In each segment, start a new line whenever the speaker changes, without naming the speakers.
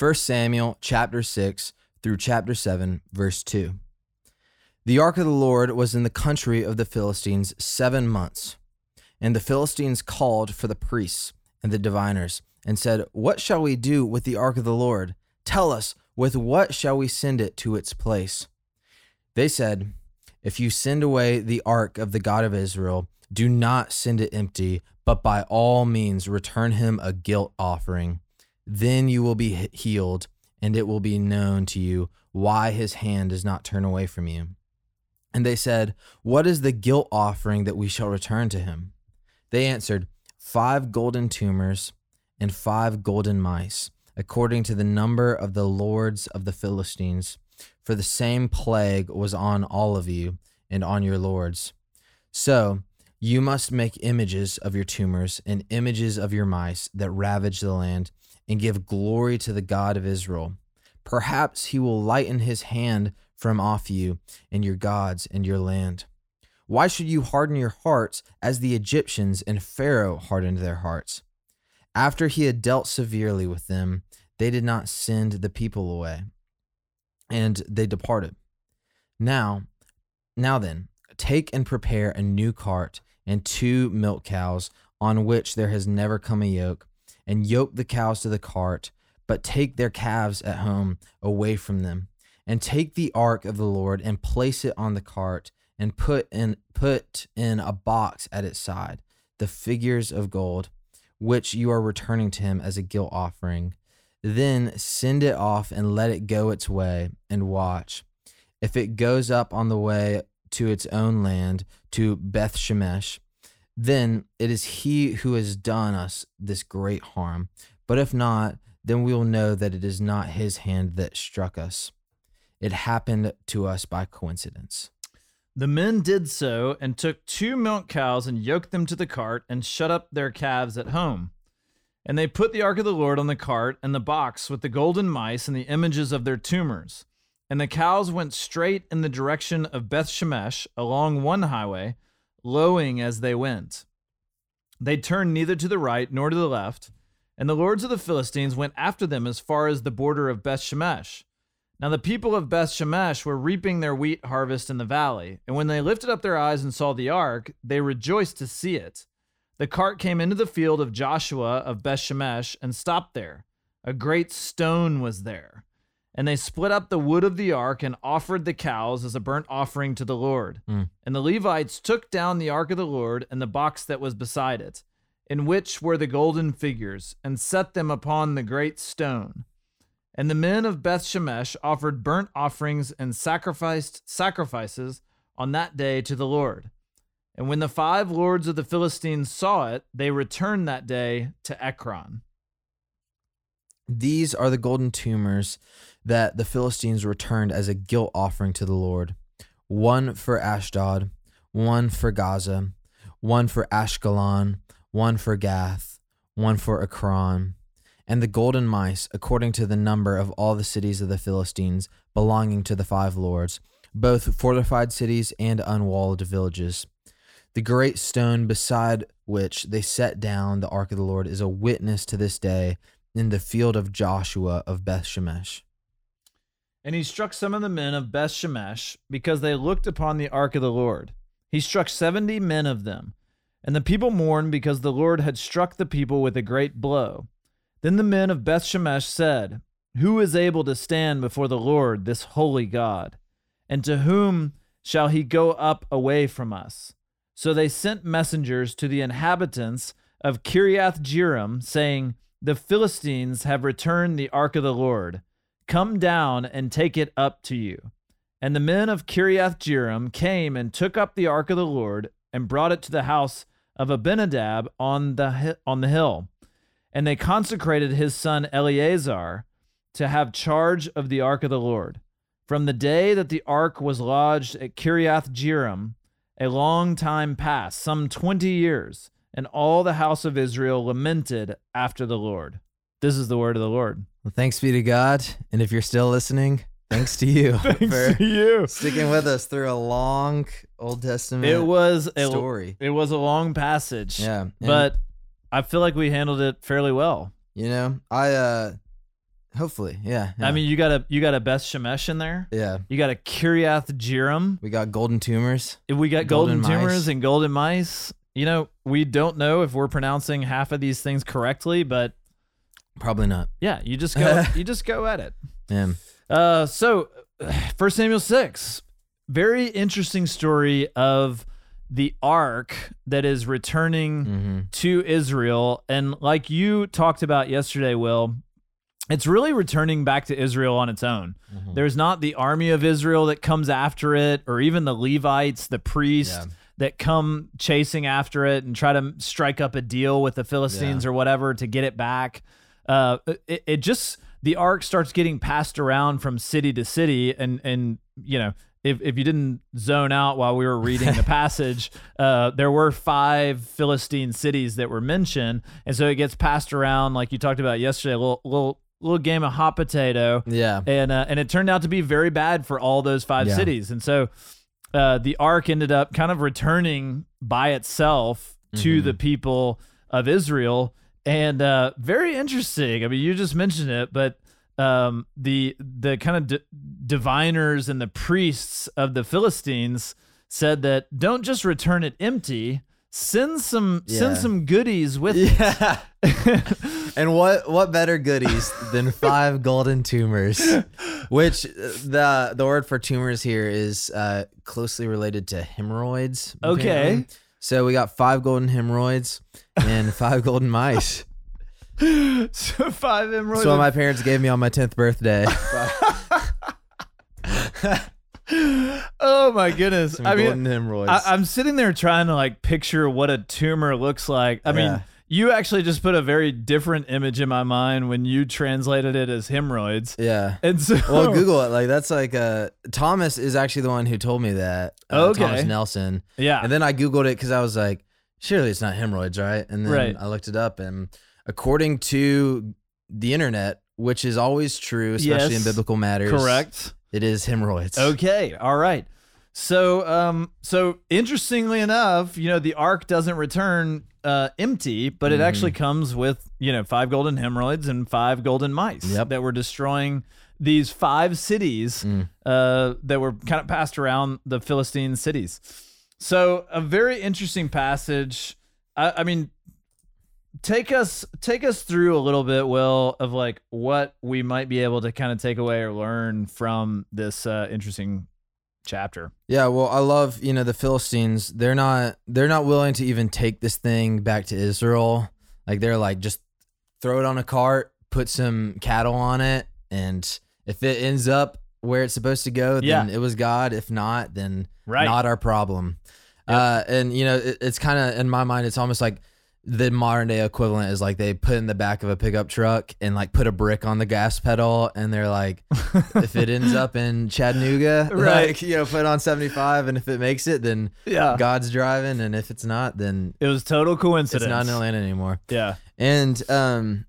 1 Samuel chapter 6 through chapter 7, verse 2. The ark of the Lord was in the country of the Philistines seven months. And the Philistines called for the priests and the diviners and said, What shall we do with the ark of the Lord? Tell us, with what shall we send it to its place? They said, If you send away the ark of the God of Israel, do not send it empty, but by all means return him a guilt offering. Then you will be healed, and it will be known to you why his hand does not turn away from you. And they said, What is the guilt offering that we shall return to him? They answered, Five golden tumors and five golden mice, according to the number of the lords of the Philistines. For the same plague was on all of you and on your lords. So you must make images of your tumors and images of your mice that ravage the land, and give glory to the God of Israel. Perhaps he will lighten his hand from off you and your gods and your land. Why should you harden your hearts as the Egyptians and Pharaoh hardened their hearts? After he had dealt severely with them, they did not send the people away, and they departed. Now, now then, take and prepare a new cart and two milk cows on which there has never come a yoke, and yoke the cows to the cart, but take their calves at home away from them, and take the ark of the Lord and place it on the cart, and put in put in a box at its side the figures of gold, which you are returning to him as a guilt offering. Then send it off and let it go its way, and watch. If it goes up on the way to its own land, to Beth Shemesh, then it is he who has done us this great harm. But if not, then we will know that it is not his hand that struck us. It happened to us by coincidence.
The men did so and took two milk cows and yoked them to the cart and shut up their calves at home. And they put the ark of the Lord on the cart and the box with the golden mice and the images of their tumors. And the cows went straight in the direction of Beth Shemesh along one highway, lowing as they went. They turned neither to the right nor to the left, and the lords of the Philistines went after them as far as the border of Beth Shemesh. Now the people of Beth Shemesh were reaping their wheat harvest in the valley, and when they lifted up their eyes and saw the ark, they rejoiced to see it. The cart came into the field of Joshua of Beth Shemesh and stopped there. A great stone was there. And they split up the wood of the ark and offered the cows as a burnt offering to the Lord.
Mm.
And the Levites took down the ark of the Lord and the box that was beside it, in which were the golden figures, and set them upon the great stone. And the men of Beth Shemesh offered burnt offerings and sacrificed sacrifices on that day to the Lord. And when the five lords of the Philistines saw it, they returned that day to Ekron.
These are the golden tumors that the Philistines returned as a guilt offering to the Lord one for Ashdod, one for Gaza, one for Ashkelon, one for Gath, one for Ekron, and the golden mice, according to the number of all the cities of the Philistines belonging to the five lords, both fortified cities and unwalled villages. The great stone beside which they set down the ark of the Lord is a witness to this day in the field of Joshua of Beth Shemesh.
And he struck some of the men of Beth Shemesh because they looked upon the ark of the Lord. He struck seventy men of them. And the people mourned because the Lord had struck the people with a great blow. Then the men of Beth Shemesh said, Who is able to stand before the Lord, this holy God? And to whom shall he go up away from us? So they sent messengers to the inhabitants of Kiriath Jearim, saying, The Philistines have returned the ark of the Lord. Come down and take it up to you. And the men of Kiriath Jearim came and took up the ark of the Lord and brought it to the house of Abinadab on the on the hill. And they consecrated his son Eleazar to have charge of the ark of the Lord. From the day that the ark was lodged at Kiriath Jearim, a long time passed, some twenty years, and all the house of Israel lamented after the Lord. This is the word of the Lord.
Well, thanks be to God. And if you're still listening, thanks to you for
you.
sticking with us through a long Old Testament
It was a
story.
It was a long passage.
Yeah.
But I feel like we handled it fairly well.
you know, I uh Hopefully, yeah, yeah.
I mean, you got a you got a Beth Shemesh in there.
yeah.
You got a Kiriath Jearim.
We got golden tumors.
We got golden,
Golden
tumors and golden mice. You know, we don't know if we're pronouncing half of these things correctly, but
Probably not.
yeah, you just go you just go at it.
Yeah.
Uh, so, First Samuel six, very interesting story of the ark that is returning
hmm
to Israel, and like you talked about yesterday, Will, it's really returning back to Israel on its own.
Mhm.
There's not the army of Israel that comes after it, or even the Levites, the priests
Yeah.
That come chasing after it and try to strike up a deal with the Philistines or whatever to get it back. Uh, it, it just the ark starts getting passed around from city to city, and and you know. If, if you didn't zone out while we were reading the passage, uh, there were five Philistine cities that were mentioned, and so it gets passed around like you talked about yesterday. A little little little game of hot potato,
Yeah.
and uh, and it turned out to be very bad for all those five
Yeah.
cities. And so uh, the ark ended up kind of returning by itself to
Mhm.
the people of Israel, and uh, very interesting. I mean, you just mentioned it, but um, the the kind of d- diviners and the priests of the Philistines said that don't just return it empty. Send some send some goodies with it.
And what what better goodies than five golden tumors? Which uh, the the word for tumors here is uh, closely related to hemorrhoids.
Okay.
apparently. So we got five golden hemorrhoids and five golden mice.
so five hemorrhoids.
That's what my parents gave me on my tenth birthday.
oh my goodness!
Some
I mean,
golden hemorrhoids.
I, I'm sitting there trying to like picture what a tumor looks like. I mean,
Yeah.
You actually just put a very different image in my mind when you translated it as hemorrhoids.
yeah.
And so,
Well, Google it. Like that's like uh Thomas is actually the one who told me that. Uh,
Okay.
Thomas Nelson.
yeah,
And then I googled it because I was like, surely it's not hemorrhoids, right? And then
Right.
I looked it up, and according to the internet, which is always true, especially
Yes.
in biblical matters,
correct.
It is hemorrhoids.
Okay, all right. So, um, so interestingly enough, you know, the ark doesn't return uh, empty, but it actually comes with you know five golden hemorrhoids and five golden mice
Yep.
that were destroying these five cities
Mm.
uh, that were kind of passed around the Philistine cities. So, a very interesting passage. I, I mean, take us take us through a little bit, Will, of like what we might be able to kind of take away or learn from this uh, interesting chapter.
Yeah, well, I love you know the Philistines. They're not they're not willing to even take this thing back to Israel. Like they're like just throw it on a cart, put some cattle on it, and if it ends up where it's supposed to go, then
Yeah.
it was God. If not, then
Right.
not our problem. Uh, and you know, it, it's kind of in my mind, it's almost like the modern day equivalent is like they put in the back of a pickup truck and like put a brick on the gas pedal, and they're like, if it ends up in Chattanooga,
Right.
like, you know, put on seventy five, and if it makes it, then
Yeah.
God's driving, and if it's not, then
It was total coincidence it's
not in Atlanta anymore.
Yeah.
And um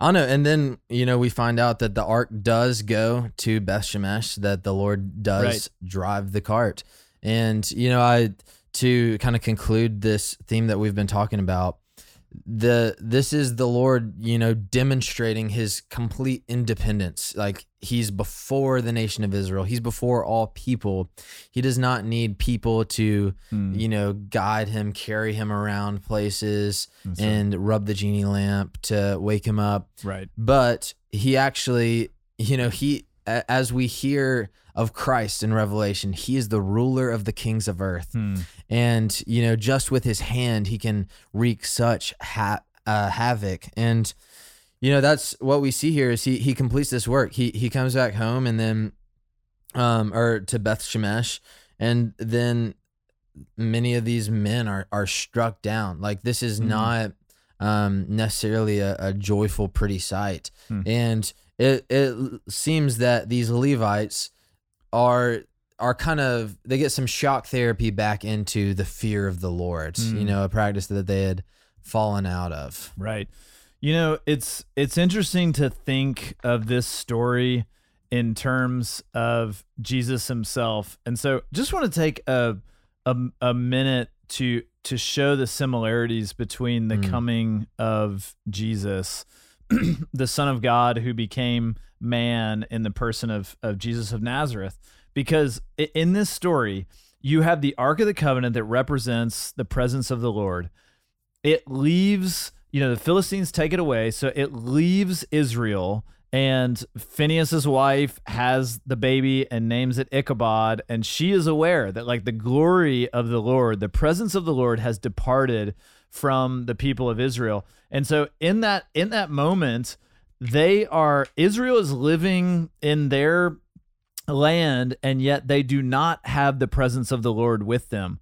I don't know, and then you know we find out that the ark does go to Beth Shemesh, that the Lord does
Right.
drive the cart. And you know, I to kind of conclude this theme that we've been talking about, the this is the Lord, you know, demonstrating his complete independence. Like he's before the nation of Israel. He's before all people. He does not need people to
Hmm.
you know, guide him, carry him around places,
And so-
and rub the genie lamp to wake him up.
Right.
But he actually, you know, he, as we hear of Christ in Revelation, he is the ruler of the kings of earth.
Hmm.
And, you know, just with his hand, he can wreak such ha- uh, havoc. And, you know, that's what we see here is he, he completes this work. He, he comes back home and then, um, or to Beth Shemesh, and then many of these men are are struck down. Like this is
Mhm.
not um, necessarily a, a joyful, pretty sight,
Hmm.
and it it seems that these Levites are are kind of they get some shock therapy back into the fear of the Lord.
Hmm.
You know, a practice that they had fallen out of.
Right. You know, it's it's interesting to think of this story in terms of Jesus himself. And so just want to take a a, a minute to to show the similarities between the
Mm.
coming of Jesus the Son of God who became man in the person of of Jesus of Nazareth. Because in this story, you have the Ark of the Covenant that represents the presence of the Lord. It leaves, you know, the Philistines take it away, so it leaves Israel. And Phinehas's wife has the baby and names it Ichabod, and she is aware that like the glory of the Lord, the presence of the Lord has departed from the people of Israel. And so in that in that moment, they are Israel is living in their land and yet they do not have the presence of the Lord with them.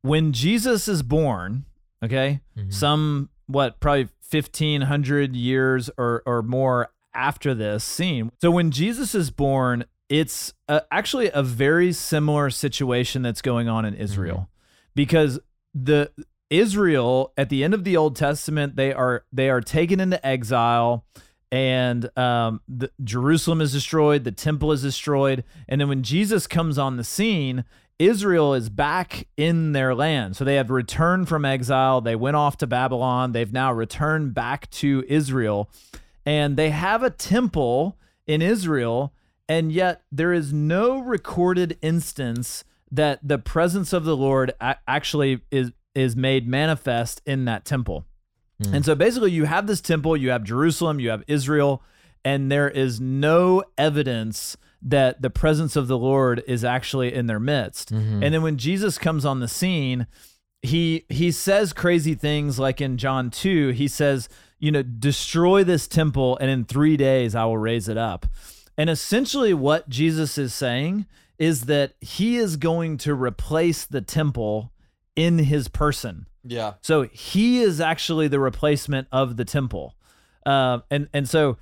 When Jesus is born, okay? Some what probably 1500 years or or more after this scene. So when Jesus is born, it's uh actually a very similar situation that's going on in Israel because the Israel at the end of the Old Testament they are they are taken into exile and um, the, Jerusalem is destroyed, the temple is destroyed, and then when Jesus comes on the scene, Israel is back in their land. So they have returned from exile. They went off to Babylon. They've now returned back to Israel, and they have a temple in Israel, and yet there is no recorded instance that the presence of the Lord actually is is made manifest in that temple. Mm. And so basically, you have this temple, you have Jerusalem, you have Israel, and there is no evidence that the presence of the Lord is actually in their midst. Mm-hmm. And then when Jesus comes on the scene, he he says crazy things like in John 2, he says, you know, destroy this temple and in 3 days I will raise it up. And essentially what Jesus is saying is that he is going to replace the temple in his person.
Yeah.
So he is actually the replacement of the temple. Uh, and and so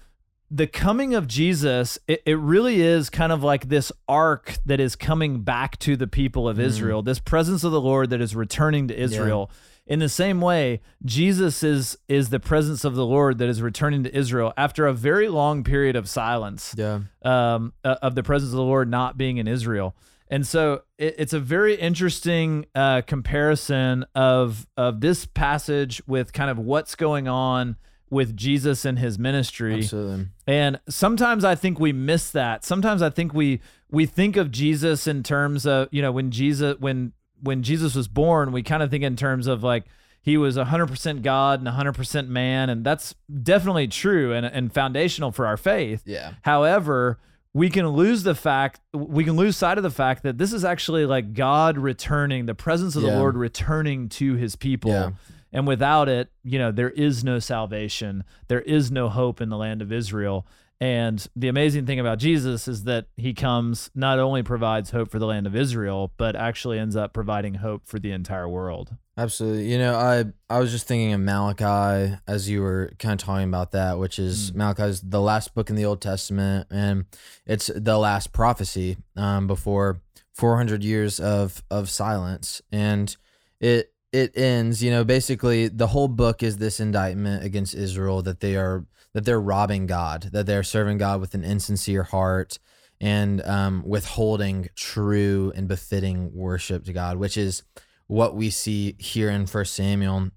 the coming of Jesus, it, it really is kind of like this ark that is coming back to the people of Israel, this presence of the Lord that is returning to Israel. In the same way, Jesus is is the presence of the Lord that is returning to Israel after a very long period of silence
Yeah.
um, uh, of the presence of the Lord not being in Israel. And so it, it's a very interesting uh, comparison of of this passage with kind of what's going on with Jesus and his ministry.
Absolutely.
And sometimes I think we miss that. Sometimes I think we we think of Jesus in terms of, you know, when Jesus when when Jesus was born, we kind of think in terms of like he was 100% God and 100% man and that's definitely true and and foundational for our faith.
Yeah.
However, we can lose the fact we can lose sight of the fact that this is actually like God returning, the presence of the Lord returning to his people.
Yeah.
And without it, you know, there is no salvation. There is no hope in the land of Israel. And the amazing thing about Jesus is that he comes, not only provides hope for the land of Israel, but actually ends up providing hope for the entire world.
Absolutely. You know, I I was just thinking of Malachi as you were kind of talking about that, which is Malachi's the last book in the Old Testament, and it's the last prophecy um, before 400 years of of silence, and it it ends. You know, basically the whole book is this indictment against Israel that they are that they're robbing God, that they're serving God with an insincere heart. And um, withholding true and befitting worship to God, which is what we see here in First Samuel.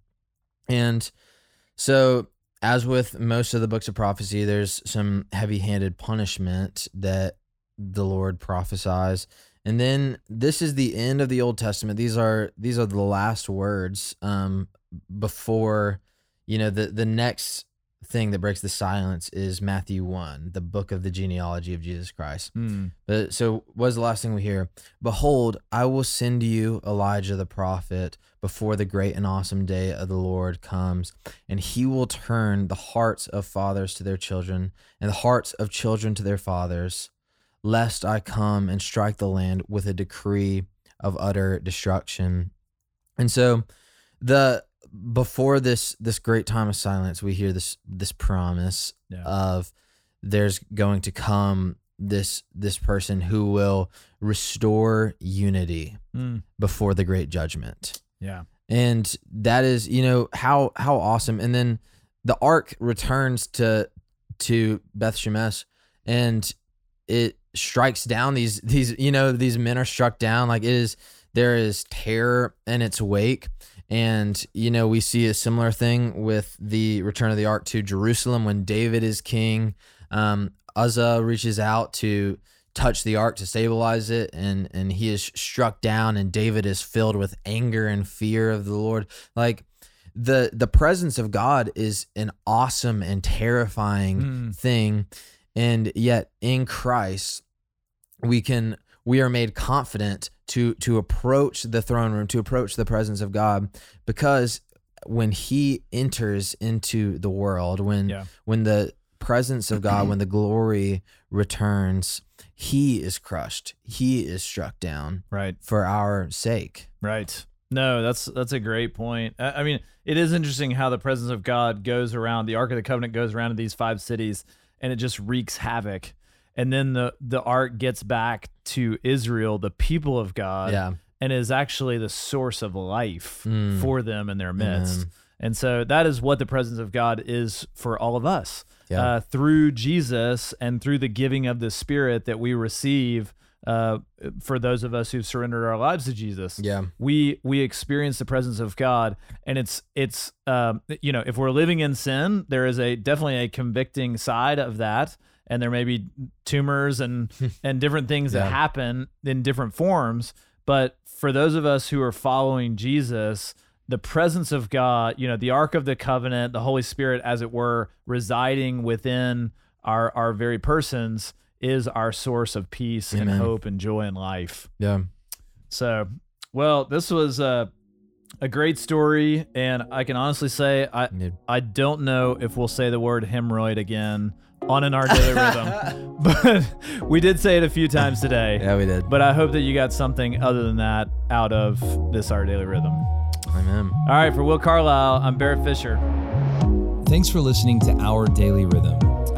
And so, as with most of the books of prophecy, there's some heavy-handed punishment that the Lord prophesies. And then this is the end of the Old Testament. These are these are the last words um, before you know the the next thing that breaks the silence is Matthew 1, the book of the genealogy of Jesus Christ. But so what's the last thing we hear? Behold, I will send you Elijah the prophet before the great and awesome day of the Lord comes, and he will turn the hearts of fathers to their children, and the hearts of children to their fathers, lest I come and strike the land with a decree of utter destruction. And so the before this this great time of silence, we hear this this promise
Yeah.
of there's going to come this this person who will restore unity
Mm.
before the great judgment
Yeah.
and that is you know how how awesome and then the ark returns to to beth shemesh and it strikes down these these you know these men are struck down like it is there is terror in its wake And, you know, we see a similar thing with the return of the ark to Jerusalem when David is king. Um, Uzzah reaches out to touch the ark to stabilize it, and, and he is struck down, and David is filled with anger and fear of the Lord. Like, the the presence of God is an awesome and terrifying
Mm.
thing and yet in Christ we can we are made confident to to approach the throne room to approach the presence of God because when he enters into the world when
Yeah.
when the presence of God when the glory returns he is crushed he is struck down
Right.
for our sake
Right. No, that's that's a great point. I, I mean, it is interesting how the presence of God goes around. The Ark of the Covenant goes around to these five cities, and it just wreaks havoc. And then the the Ark gets back to Israel, the people of God,
yeah
and is actually the source of life
Mm.
for them in their midst.
Amen.
And so that is what the presence of God is for all of us.
Yeah.
Uh, through Jesus and through the giving of the Spirit that we receive uh, for those of us who've surrendered our lives to Jesus
yeah.
we we experience the presence of God, and it's it's um, you know if we're living in sin, there is a definitely a convicting side of that, and there may be tumors and and different things that happen in different forms. But for those of us who are following Jesus, the presence of God, you know, the Ark of the Covenant, the Holy Spirit, as it were, residing within our our very persons, is our source of peace and hope and joy in life.
yeah
So, well, this was a a great story, and I can honestly say I
Dude.
I don't know if we'll say the word hemorrhoid again on an our daily rhythm, but we did say it a few times today.
yeah we did
But I hope that you got something other than that out of this our daily rhythm.
amen
All right, for Will Carlisle, I'm Barrett Fisher.
Thanks for listening to Our Daily Rhythm.